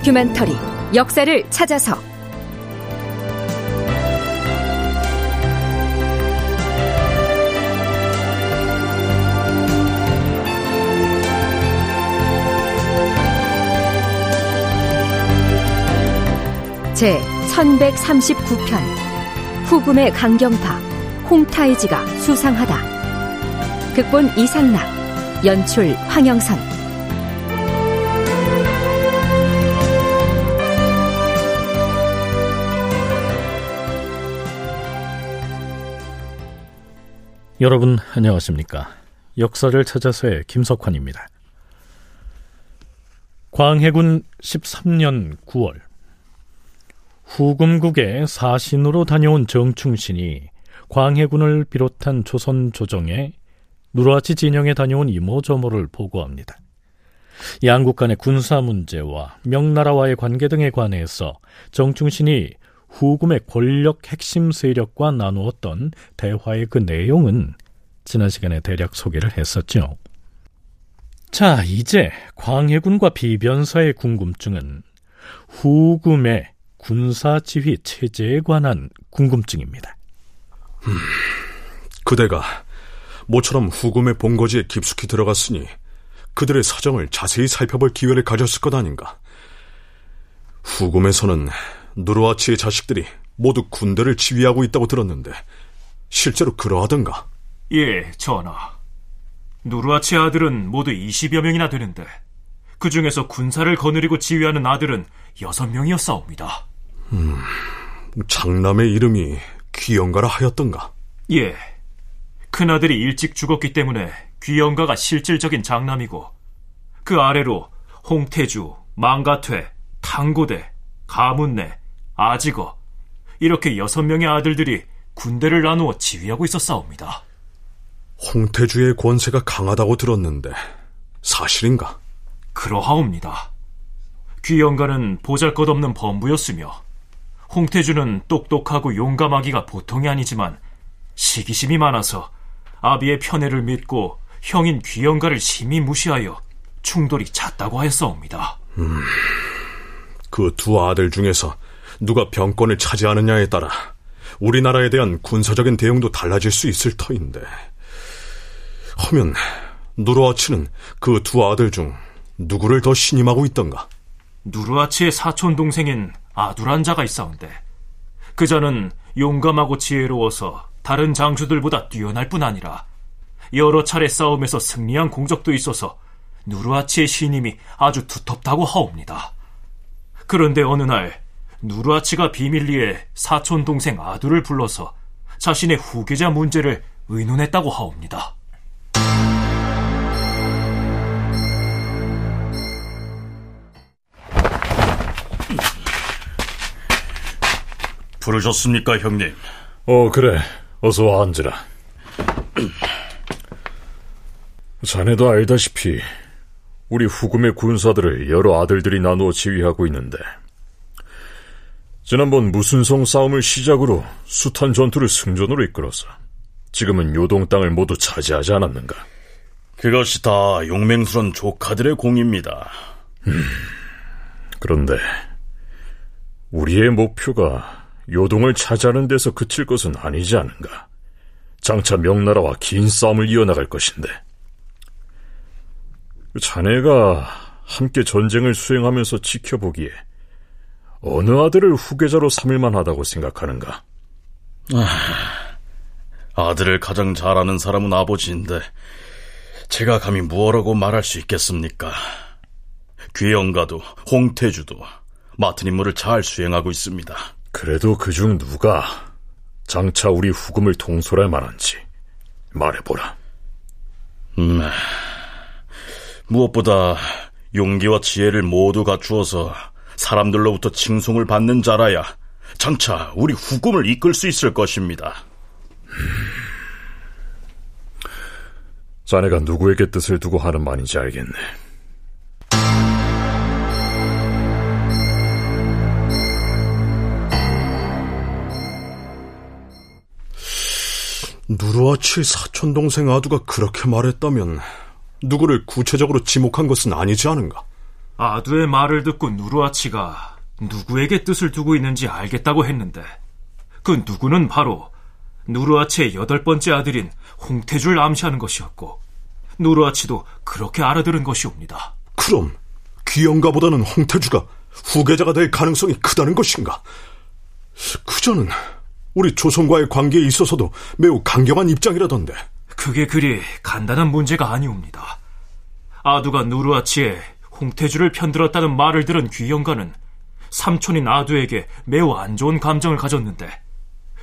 다큐멘터리 역사를 찾아서. 제 1139편 후금의 강경파 홍타이지가 수상하다. 극본 이상락 연출 황영선 여러분 안녕하십니까 역사를 찾아서의 김석환입니다 광해군 13년 9월 후금국의 사신으로 다녀온 정충신이 광해군을 비롯한 조선 조정에 누르하치 진영에 다녀온 이모저모를 보고합니다. 양국 간의 군사 문제와 명나라와의 관계 등에 관해서 정충신이 후금의 권력 핵심 세력과 나누었던 대화의 그 내용은 지난 시간에 대략 소개를 했었죠. 자, 이제 광해군과 비변사의 궁금증은 후금의 군사지휘 체제에 관한 궁금증입니다. 음, 그대가 모처럼 후금의 본거지에 깊숙이 들어갔으니 그들의 사정을 자세히 살펴볼 기회를 가졌을 것 아닌가. 후금에서는 누르아치의 자식들이 모두 군대를 지휘하고 있다고 들었는데 실제로 그러하던가? 예, 전하. 누르아치 아들은 모두 20여 명이나 되는데 그 중에서 군사를 거느리고 지휘하는 아들은 6명이었사옵니다. 음, 장남의 이름이 귀영가라 하였던가? 예. 큰아들이 일찍 죽었기 때문에 귀영가가 실질적인 장남이고 그 아래로 홍태주, 망가퇴, 탕고대, 가문내, 아지거 이렇게 여섯 명의 아들들이 군대를 나누어 지휘하고 있었사옵니다. 홍태주의 권세가 강하다고 들었는데 사실인가? 그러하옵니다. 귀영가는 보잘것없는 범부였으며 홍태주는 똑똑하고 용감하기가 보통이 아니지만 시기심이 많아서 아비의 편애를 믿고 형인 귀영가를 심히 무시하여 충돌이 잦다고 하였사옵니다. 음, 그 두 아들 중에서 누가 병권을 차지하느냐에 따라 우리나라에 대한 군사적인 대응도 달라질 수 있을 터인데. 하면 누르아치는 그 두 아들 중 누구를 더 신임하고 있던가? 누르아치의 사촌 동생인 아두란 자가 있사온데 그 자는 용감하고 지혜로워서 다른 장수들보다 뛰어날 뿐 아니라 여러 차례 싸움에서 승리한 공적도 있어서 누르아치의 신임이 아주 두텁다고 하옵니다. 그런데 어느 날 누르아치가 비밀리에 사촌 동생 아두를 불러서 자신의 후계자 문제를 의논했다고 하옵니다. 부르셨습니까, 형님? 어, 그래. 어서 와 앉으라. 자네도 알다시피 우리 후금의 군사들을 여러 아들들이 나누어 지휘하고 있는데 지난번 무순성 싸움을 시작으로 숱한 전투를 승전으로 이끌어서 지금은 요동 땅을 모두 차지하지 않았는가? 그것이 다 용맹스런 조카들의 공입니다. 음, 그런데 우리의 목표가 요동을 차지하는 데서 그칠 것은 아니지 않은가. 장차 명나라와 긴 싸움을 이어나갈 것인데. 자네가 함께 전쟁을 수행하면서 지켜보기에 어느 아들을 후계자로 삼을 만 하다고 생각하는가? 아, 아들을 가장 잘 아는 사람은 아버지인데 제가 감히 무엇라고 말할 수 있겠습니까? 귀영가도 홍태주도 맡은 임무를 잘 수행하고 있습니다. 그래도 그중 누가 장차 우리 후금을 동솔할 만한지 말해보라. 음, 무엇보다 용기와 지혜를 모두 갖추어서 사람들로부터 칭송을 받는 자라야 장차 우리 후금을 이끌 수 있을 것입니다. 자네가 누구에게 뜻을 두고 하는 말인지 알겠네. 누르아치 사촌 동생 아두가 그렇게 말했다면 누구를 구체적으로 지목한 것은 아니지 않은가? 아두의 말을 듣고 누르아치가 누구에게 뜻을 두고 있는지 알겠다고 했는데 그 누구는 바로 누르아치의 여덟 번째 아들인 홍태주를 암시하는 것이었고 누르아치도 그렇게 알아들은 것이옵니다. 그럼 귀영가보다는 홍태주가 후계자가 될 가능성이 크다는 것인가? 그저는 우리 조선과의 관계에 있어서도 매우 강경한 입장이라던데. 그게 그리 간단한 문제가 아니옵니다. 아두가 누르아치에 홍태주를 편들었다는 말을 들은 귀영가는 삼촌인 아두에게 매우 안 좋은 감정을 가졌는데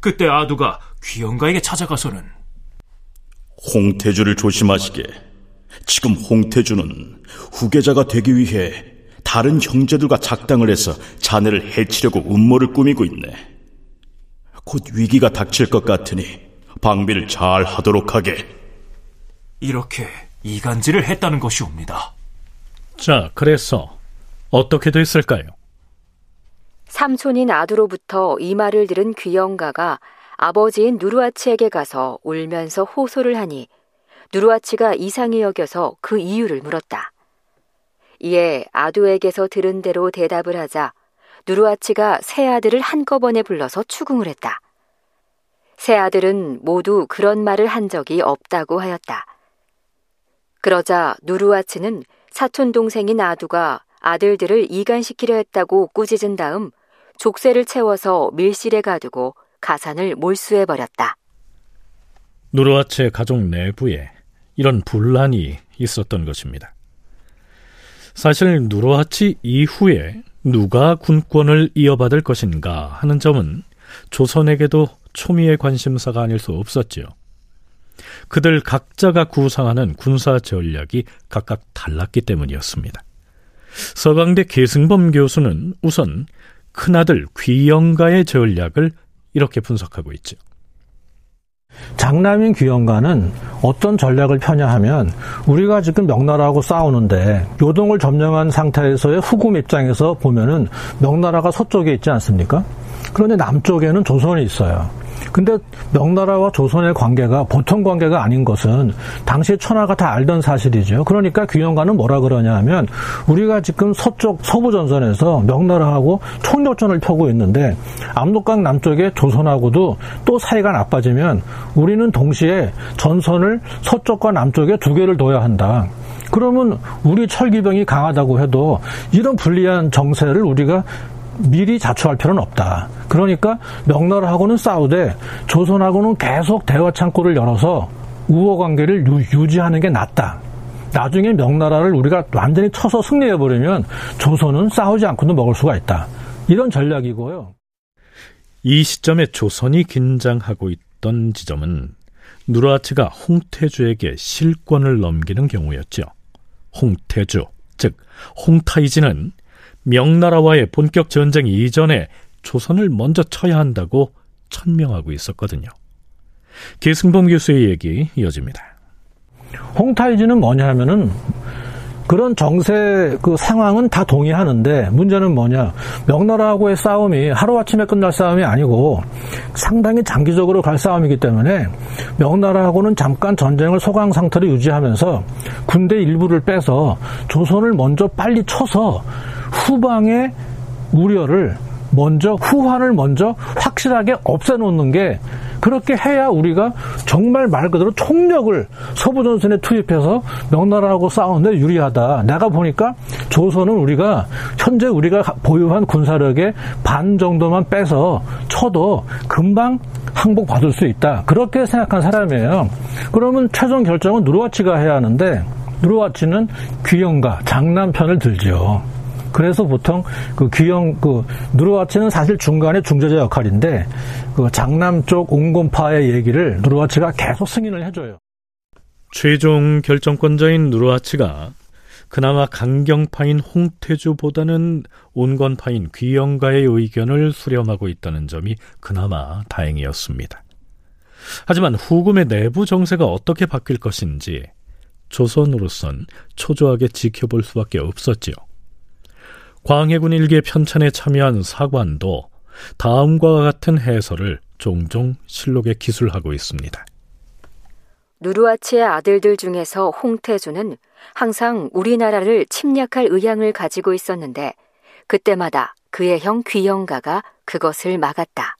그때 아두가 귀영가에게 찾아가서는 홍태주를 조심하시게. 지금 홍태주는 후계자가 되기 위해 다른 형제들과 작당을 해서 자네를 해치려고 음모를 꾸미고 있네. 곧 위기가 닥칠 것 같으니 방비를 잘 하도록 하게. 이렇게 이간질을 했다는 것이옵니다. 자, 그래서 어떻게 됐을까요? 삼촌인 아두로부터 이 말을 들은 귀영가가 아버지인 누르아치에게 가서 울면서 호소를 하니 누르아치가 이상히 여겨서 그 이유를 물었다. 이에 아두에게서 들은 대로 대답을 하자 누르아치가 세 아들을 한꺼번에 불러서 추궁을 했다. 세 아들은 모두 그런 말을 한 적이 없다고 하였다. 그러자 누르아치는 사촌 동생인 아두가 아들들을 이간시키려 했다고 꾸짖은 다음 족쇄를 채워서 밀실에 가두고 가산을 몰수해 버렸다. 누르아치의 가족 내부에 이런 분란이 있었던 것입니다. 사실 누르하치 이후에 누가 군권을 이어받을 것인가 하는 점은 조선에게도 초미의 관심사가 아닐 수 없었지요. 그들 각자가 구상하는 군사 전략이 각각 달랐기 때문이었습니다. 서강대 계승범 교수는 우선 큰아들 귀영가의 전략을 이렇게 분석하고 있죠. 장남인 귀영가는 어떤 전략을 펴냐 하면 우리가 지금 명나라하고 싸우는데 요동을 점령한 상태에서의 후금 입장에서 보면은 명나라가 서쪽에 있지 않습니까? 그런데 남쪽에는 조선이 있어요. 근데 명나라와 조선의 관계가 보통 관계가 아닌 것은 당시 천하가 다 알던 사실이죠. 그러니까 귀영가는 뭐라 그러냐 하면 우리가 지금 서쪽 서부 전선에서 명나라하고 총력전을 펴고 있는데 압록강 남쪽에 조선하고도 또 사이가 나빠지면 우리는 동시에 전선을 서쪽과 남쪽에 두 개를 둬야 한다. 그러면 우리 철기병이 강하다고 해도 이런 불리한 정세를 우리가 미리 자초할 필요는 없다. 그러니까 명나라하고는 싸우되 조선하고는 계속 대화 창구를 열어서 우호 관계를 유, 지하는게 낫다. 나중에 명나라를 우리가 완전히 쳐서 승리해 버리면 조선은 싸우지 않고도 먹을 수가 있다. 이런 전략이고요. 이 시점에 조선이 긴장하고 있던 지점은 누르하치가 홍태주에게 실권을 넘기는 경우였죠. 홍태주, 즉 홍타이지는 명나라와의 본격 전쟁 이전에 조선을 먼저 쳐야 한다고 천명하고 있었거든요. 계승범 교수의 얘기 이어집니다. 홍타이지는 뭐냐 하면은 그런 정세 그 상황은 다 동의하는데 문제는 뭐냐. 명나라하고의 싸움이 하루아침에 끝날 싸움이 아니고 상당히 장기적으로 갈 싸움이기 때문에 명나라하고는 잠깐 전쟁을 소강 상태로 유지하면서 군대 일부를 빼서 조선을 먼저 빨리 쳐서 후방의 우려를 먼저 후환을 먼저 확실하게 없애놓는 게 그렇게 해야 우리가 정말 말 그대로 총력을 서부 전선에 투입해서 명나라하고 싸우는데 유리하다. 내가 보니까 조선은 우리가 현재 우리가 보유한 군사력의 반 정도만 빼서 쳐도 금방 항복 받을 수 있다. 그렇게 생각한 사람이에요. 그러면 최종 결정은 누르와치가 해야 하는데 누르와치는 귀영가 장남편을 들지요. 그래서 보통 그 귀영 그 누르와치는 사실 중간에 중재자 역할인데 그 장남 쪽 옹곰파의 얘기를 누르와치가 계속 승인을 해줘요. 최종 결정권자인 누르와치가 그나마 강경파인 홍태주보다는 온건파인 귀영가의 의견을 수렴하고 있다는 점이 그나마 다행이었습니다. 하지만 후금의 내부 정세가 어떻게 바뀔 것인지 조선으로선 초조하게 지켜볼 수밖에 없었지요. 광해군 일개 편찬에 참여한 사관도 다음과 같은 해설을 종종 실록에 기술하고 있습니다. 누르아치의 아들들 중에서 홍태주는 항상 우리나라를 침략할 의향을 가지고 있었는데 그때마다 그의 형 귀영가가 그것을 막았다.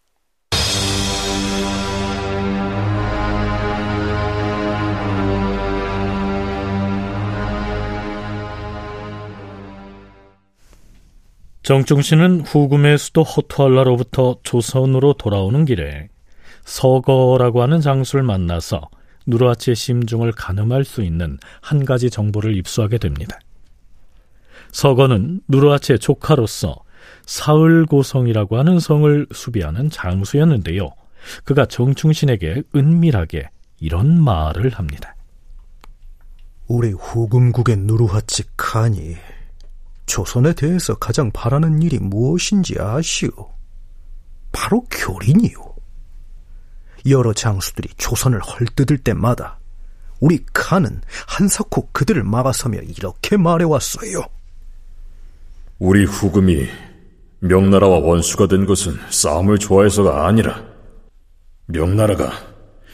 정충씨는 후금의 수도 허투알라로부터 조선으로 돌아오는 길에 서거라고 하는 장수를 만나서 누르아치의 심중을 가늠할 수 있는 한 가지 정보를 입수하게 됩니다. 서거는 누르아치의 조카로서 사흘고성이라고 하는 성을 수비하는 장수였는데요. 그가 정충신에게 은밀하게 이런 말을 합니다. 우리 후금국의 누르하치 칸이 조선에 대해서 가장 바라는 일이 무엇인지 아시오? 바로 교린이요. 여러 장수들이 조선을 헐뜯을 때마다 우리 칸은 한사코 그들을 막아서며 이렇게 말해왔어요. 우리 후금이 명나라와 원수가 된 것은 싸움을 좋아해서가 아니라 명나라가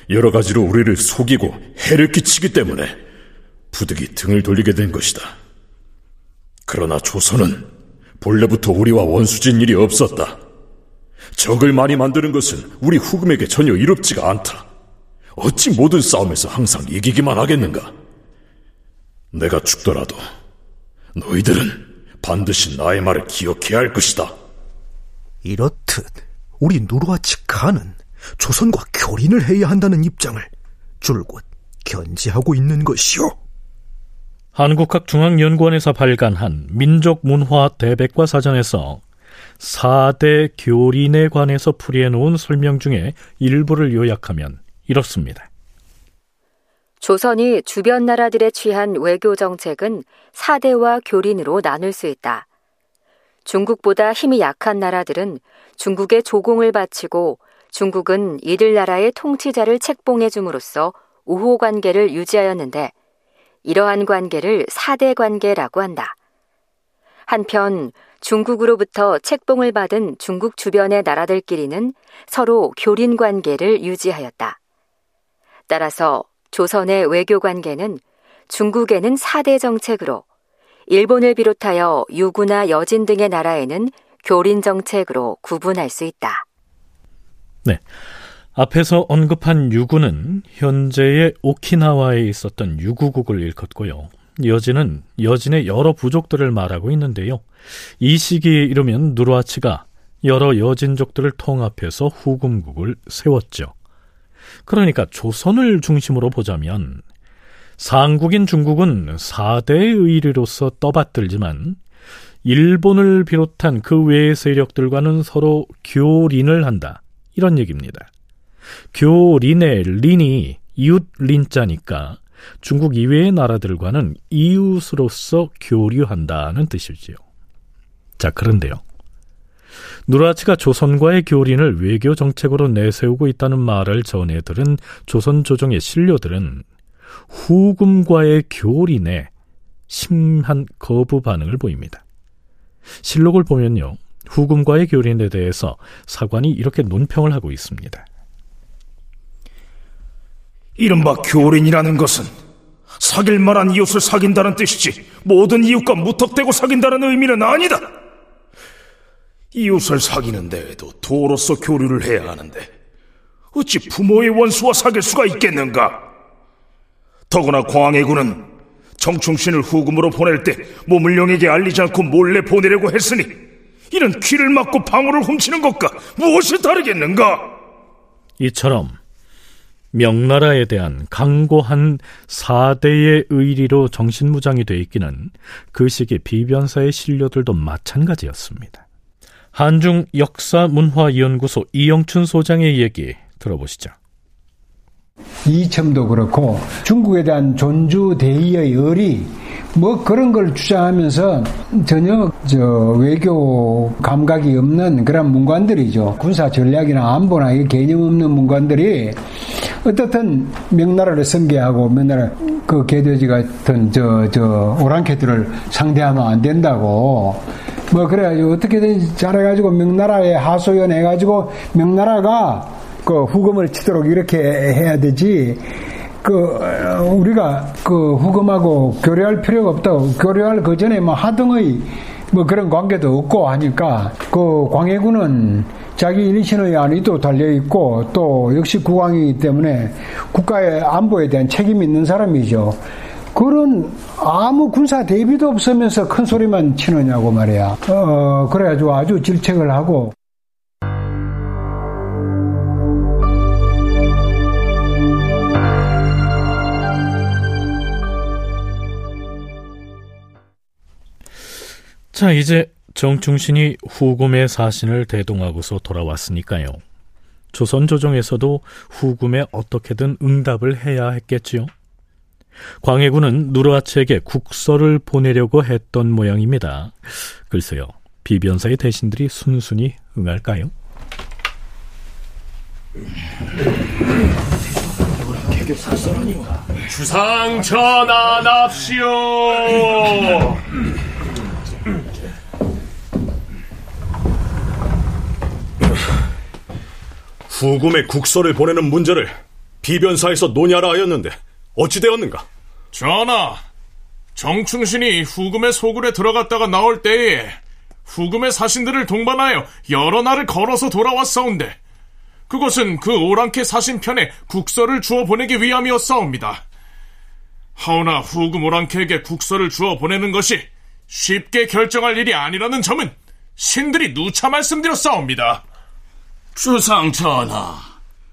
여러 가지로 우리를 속이고 해를 끼치기 때문에 부득이 등을 돌리게 된 것이다. 그러나 조선은 본래부터 우리와 원수진 일이 없었다. 적을 많이 만드는 것은 우리 후금에게 전혀 이롭지가 않다. 어찌 모든 싸움에서 항상 이기기만 하겠는가? 내가 죽더라도 너희들은 반드시 나의 말을 기억해야 할 것이다. 이렇듯 우리 누르아치 칸은 조선과 교린을 해야 한다는 입장을 줄곧 견지하고 있는 것이오. 한국학중앙연구원에서 발간한 민족문화 대백과 사전에서 4대 교린에 관해서 풀이해놓은 설명 중에 일부를 요약하면 이렇습니다. 조선이 주변 나라들에 취한 외교 정책은 4대와 교린으로 나눌 수 있다. 중국보다 힘이 약한 나라들은 중국에 조공을 바치고 중국은 이들 나라의 통치자를 책봉해 줌으로써 우호 관계를 유지하였는데 이러한 관계를 4대 관계라고 한다. 한편 중국으로부터 책봉을 받은 중국 주변의 나라들끼리는 서로 교린 관계를 유지하였다. 따라서 조선의 외교 관계는 중국에는 4대 정책으로 일본을 비롯하여 유구나 여진 등의 나라에는 교린 정책으로 구분할 수 있다. 네. 앞에서 언급한 유구는 현재의 오키나와에 있었던 유구국을 일컫고요. 여진은 여진의 여러 부족들을 말하고 있는데요. 이 시기에 이르면 누르아치가 여러 여진족들을 통합해서 후금국을 세웠죠. 그러니까 조선을 중심으로 보자면 상국인 중국은 4대의 의리로서 떠받들지만 일본을 비롯한 그 외의 세력들과는 서로 교린을 한다. 이런 얘기입니다. 교린의 린이 이웃 린자니까 중국 이외의 나라들과는 이웃으로서 교류한다는 뜻이지요. 자, 그런데요. 누라치가 조선과의 교린을 외교 정책으로 내세우고 있다는 말을 전해 들은 조선 조정의 신료들은 후금과의 교린에 심한 거부 반응을 보입니다. 실록을 보면요. 후금과의 교린에 대해서 사관이 이렇게 논평을 하고 있습니다. 이른바 교린이라는 것은 사귈 만한 이웃을 사귄다는 뜻이지 모든 이웃과 무턱대고 사귄다는 의미는 아니다. 이웃을 사귀는 데에도 도로서 교류를 해야 하는데 어찌 부모의 원수와 사귈 수가 있겠는가? 더구나 광해군은 정충신을 후금으로 보낼 때 모물령에게 알리지 않고 몰래 보내려고 했으니 이는 귀를 막고 방울을 훔치는 것과 무엇이 다르겠는가? 이처럼 명나라에 대한 강고한 사대의 의리로 정신무장이 돼 있기는 그 시기 비변사의 신료들도 마찬가지였습니다. 한중 역사문화연구소 이영춘 소장의 얘기 들어보시죠. 이첨도 그렇고 중국에 대한 존주 대의의 의리 뭐 그런 걸 주장하면서 전혀 저 외교 감각이 없는 그런 문관들이죠. 군사 전략이나 안보나 이 개념 없는 문관들이 어떻든 명나라를 선계하고 명나라 그 개돼지 같은 저 저 오랑캐들을 상대하면 안 된다고 뭐 그래가지고 어떻게든 잘해가지고 명나라에 하소연 해가지고 명나라가 그 후금을 치도록 이렇게 해야 되지. 그 어, 우리가 그 후금하고 교류할 필요가 없다고 교류할 그 전에 뭐 하등의 뭐 그런 관계도 없고 하니까 그 광해군은 자기 일신의 안위도 달려 있고 또 역시 국왕이기 때문에 국가의 안보에 대한 책임이 있는 사람이죠. 그런 아무 군사 대비도 없으면서 큰 소리만 치느냐고 말이야. 어, 그래가지고 아주 질책을 하고. 자, 이제 정충신이 후금의 사신을 대동하고서 돌아왔으니까요. 조선 조정에서도 후금에 어떻게든 응답을 해야 했겠지요. 광해군은 누르하치에게 국서를 보내려고 했던 모양입니다. 글쎄요, 비변사의 대신들이 순순히 응할까요? 주상 전하 납시오. 후금의 국서를 보내는 문제를 비변사에서 논의하라 하였는데 어찌 되었는가? 전하, 정충신이 후금의 소굴에 들어갔다가 나올 때에 후금의 사신들을 동반하여 여러 날을 걸어서 돌아왔사온데 그것은 그 오랑캐 사신편에 국서를 주어 보내기 위함이었사옵니다. 하오나 후금 오랑캐에게 국서를 주어 보내는 것이 쉽게 결정할 일이 아니라는 점은 신들이 누차 말씀드렸사옵니다. 주상 전하,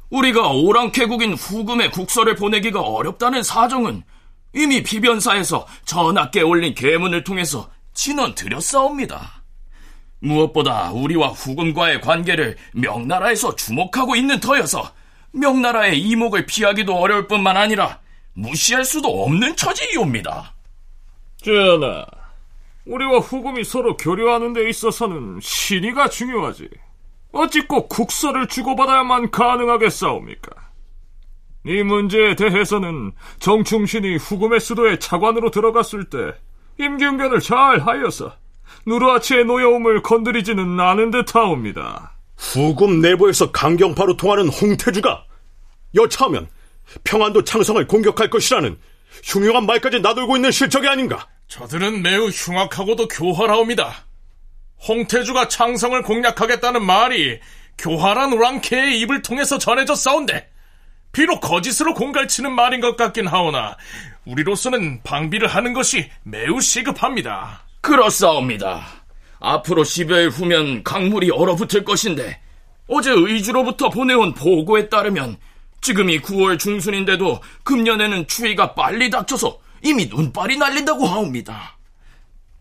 우리가 오랑캐국인 후금의 국서를 보내기가 어렵다는 사정은 이미 비변사에서 전하께 올린 계문을 통해서 진언 드렸사옵니다. 무엇보다 우리와 후금과의 관계를 명나라에서 주목하고 있는 터여서 명나라의 이목을 피하기도 어려울 뿐만 아니라 무시할 수도 없는 처지이옵니다. 전하, 우리와 후금이 서로 교류하는 데 있어서는 신의가 중요하지. 어찌 꼭 국서를 주고받아야만 가능하겠사옵니까? 이 문제에 대해서는 정충신이 후금의 수도에 차관으로 들어갔을 때 임기응변을 잘 하여서 누르아치의 노여움을 건드리지는 않은 듯하옵니다. 후금 내부에서 강경파로 통하는 홍태주가 여차하면 평안도 창성을 공격할 것이라는 흉흉한 말까지 나돌고 있는 실적이 아닌가? 저들은 매우 흉악하고도 교활하옵니다. 홍태주가 창성을 공략하겠다는 말이 교활한 우랑캐의 입을 통해서 전해져 싸운데 비록 거짓으로 공갈치는 말인 것 같긴 하오나 우리로서는 방비를 하는 것이 매우 시급합니다. 그렇사옵니다. 앞으로 10여일 후면 강물이 얼어붙을 것인데 어제 의주로부터 보내온 보고에 따르면 지금이 9월 중순인데도 금년에는 추위가 빨리 닥쳐서 이미 눈발이 날린다고 하옵니다.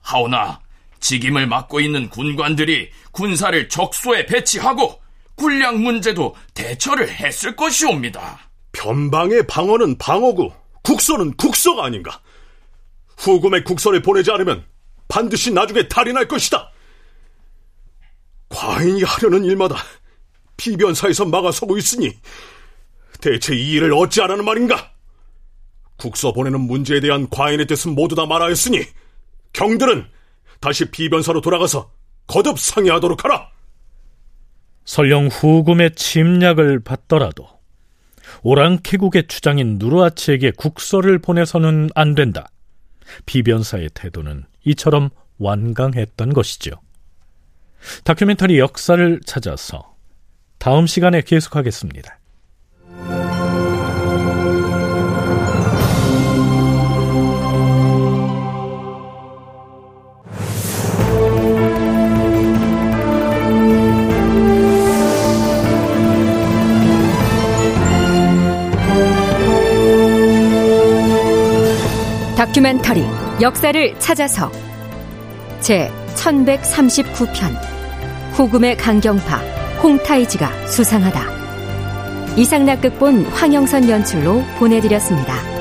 하오나 직임을 맡고 있는 군관들이 군사를 적소에 배치하고 군량 문제도 대처를 했을 것이옵니다. 변방의 방어는 방어고 국서는 국서가 아닌가? 후금의 국서를 보내지 않으면 반드시 나중에 탈이 날 것이다. 과인이 하려는 일마다 비변사에서 막아서고 있으니 대체 이 일을 어찌하라는 말인가? 국서 보내는 문제에 대한 과인의 뜻은 모두 다 말하였으니 경들은 다시 비변사로 돌아가서 거듭 상의하도록 하라. 설령 후금의 침략을 받더라도 오랑캐국의 주장인 누르아치에게 국서를 보내서는 안 된다. 비변사의 태도는 이처럼 완강했던 것이죠. 다큐멘터리 역사를 찾아서 다음 시간에 계속하겠습니다. 다큐멘터리 역사를 찾아서 제 1139편 후금의 강경파 홍타이지가 수상하다 이상락극본 황영선 연출로 보내드렸습니다.